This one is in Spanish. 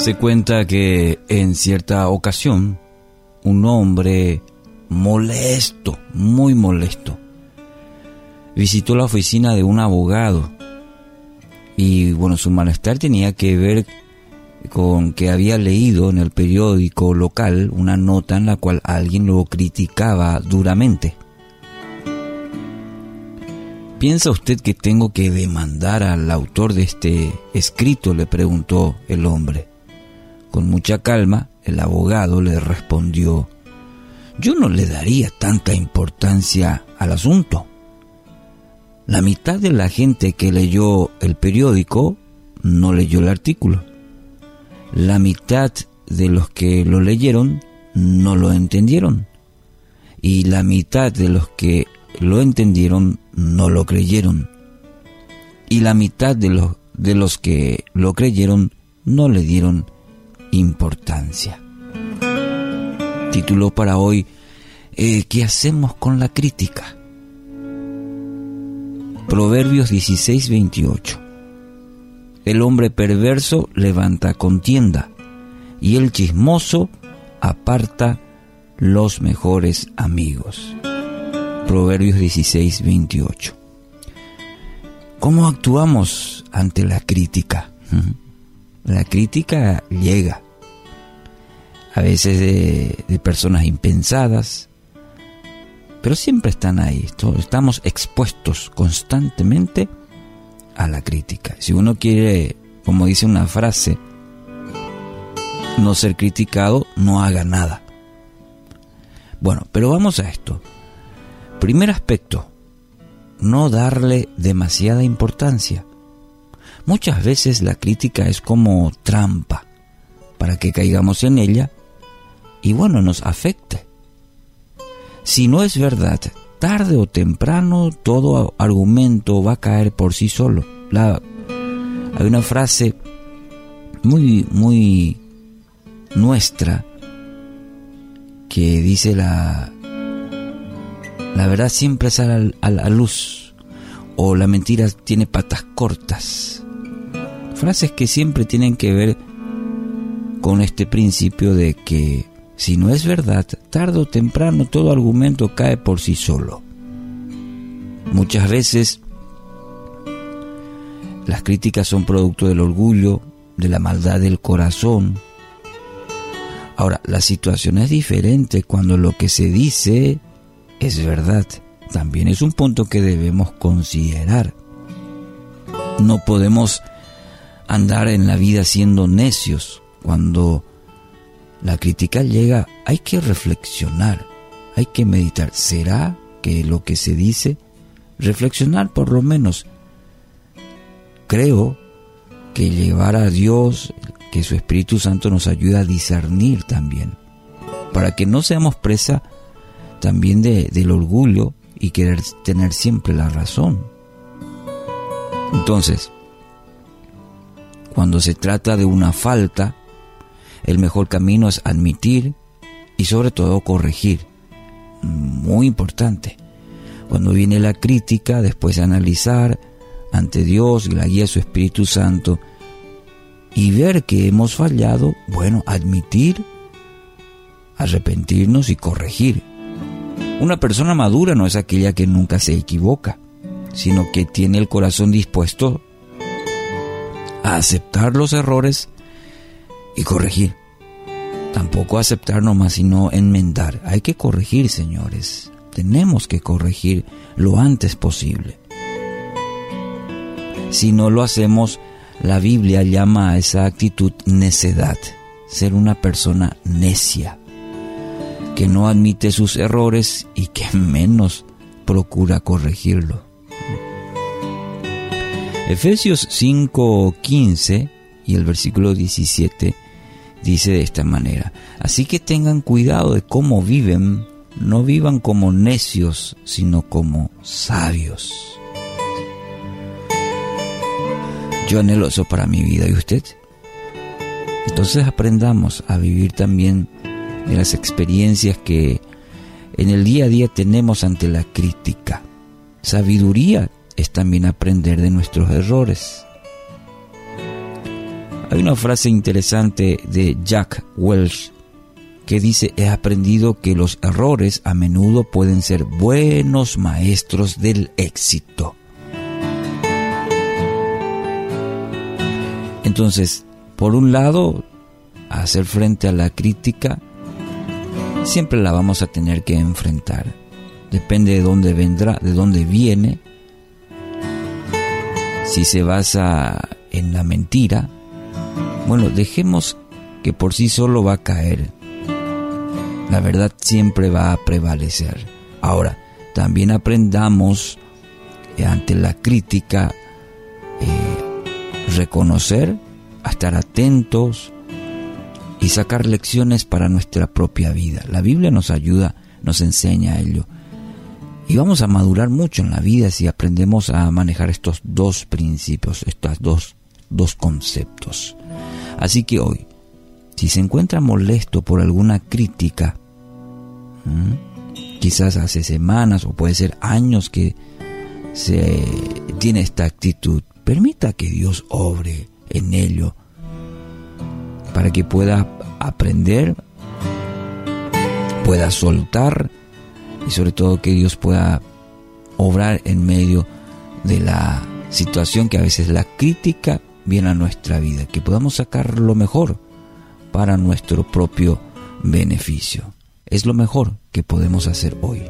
Se cuenta que en cierta ocasión un hombre molesto, muy molesto, visitó la oficina de un abogado y bueno, su malestar tenía que ver con que había leído en el periódico local una nota en la cual alguien lo criticaba duramente. ¿Piensa usted que tengo que demandar al autor de este escrito? le preguntó el hombre. Con mucha calma, el abogado le respondió, yo no le daría tanta importancia al asunto. La mitad de la gente que leyó el periódico no leyó el artículo. La mitad de los que lo leyeron no lo entendieron. Y la mitad de los que lo entendieron no lo creyeron. Y la mitad de los, de los que lo creyeron no le dieron importancia. Título para hoy, eh, ¿qué hacemos con la crítica? Proverbios 16, 28. El hombre perverso levanta contienda y el chismoso aparta los mejores amigos. Proverbios 16, 28. ¿Cómo actuamos ante la crítica? La crítica llega a veces de, personas impensadas, pero siempre están ahí. Estamos expuestos constantemente a la crítica. Si uno quiere, como dice una frase, no ser criticado, no haga nada. Bueno, pero vamos a esto. Primer aspecto, no darle demasiada importancia. Muchas veces la crítica es como trampa para que caigamos en ella y bueno, nos afecte. Si no es verdad, tarde o temprano todo argumento va a caer por sí solo. Hay una frase muy, muy nuestra que dice la, la verdad siempre sale a la luz o la mentira tiene patas cortas. Frases que siempre tienen que ver con este principio de que si no es verdad, tarde o temprano todo argumento cae por sí solo. Muchas veces las críticas son producto del orgullo, de la maldad del corazón. Ahora, la situación es diferente cuando lo que se dice es verdad. También es un punto que debemos considerar. No podemos andar en la vida siendo necios cuando la crítica llega, hay que reflexionar, hay que meditar. ¿Será que lo que se dice? Reflexionar por lo menos. Creo que llevar a Dios, que su Espíritu Santo nos ayuda a discernir también, para que no seamos presa también de, del orgullo y querer tener siempre la razón. Entonces, cuando se trata de una falta, el mejor camino es admitir y sobre todo corregir. Muy importante. Cuando viene la crítica, después de analizar ante Dios y la guía de su Espíritu Santo y ver que hemos fallado, bueno, admitir, arrepentirnos y corregir. Una persona madura no es aquella que nunca se equivoca, sino que tiene el corazón dispuesto a aceptar los errores y corregir. Tampoco aceptar nomás, sino enmendar. Hay que corregir, señores. Tenemos que corregir lo antes posible. Si no lo hacemos, la Biblia llama a esa actitud necedad, ser una persona necia, que no admite sus errores y que menos procura corregirlo. Efesios 5:15 y el versículo 17 dice de esta manera, así que tengan cuidado de cómo viven, no vivan como necios, sino como sabios. Yo anhelo eso para mi vida y usted. Entonces aprendamos a vivir también de las experiencias que en el día a día tenemos ante la crítica. Sabiduría es también aprender de nuestros errores. Hay una frase interesante de Jack Welch que dice, he aprendido que los errores a menudo pueden ser buenos maestros del éxito. Entonces, por un lado, hacer frente a la crítica, siempre la vamos a tener que enfrentar. Depende de dónde vendrá, de dónde viene. Si se basa en la mentira, bueno, dejemos que por sí solo va a caer la verdad siempre va a prevalecer. Ahora, también aprendamos eh, ante la crítica eh, reconocer, a estar atentos y sacar lecciones para nuestra propia vida. La Biblia nos ayuda, nos enseña a ello. Y vamos a madurar mucho en la vida si aprendemos a manejar estos dos principios, estos dos, dos conceptos. Así que hoy, si se encuentra molesto por alguna crítica, Quizás hace semanas o puede ser años que se tiene esta actitud. Permita que Dios obre en ello para que pueda aprender, pueda soltar y sobre todo que Dios pueda obrar en medio de la situación que a veces la crítica viene a nuestra vida, que podamos sacar lo mejor para nuestro propio beneficio es lo mejor que podemos hacer hoy.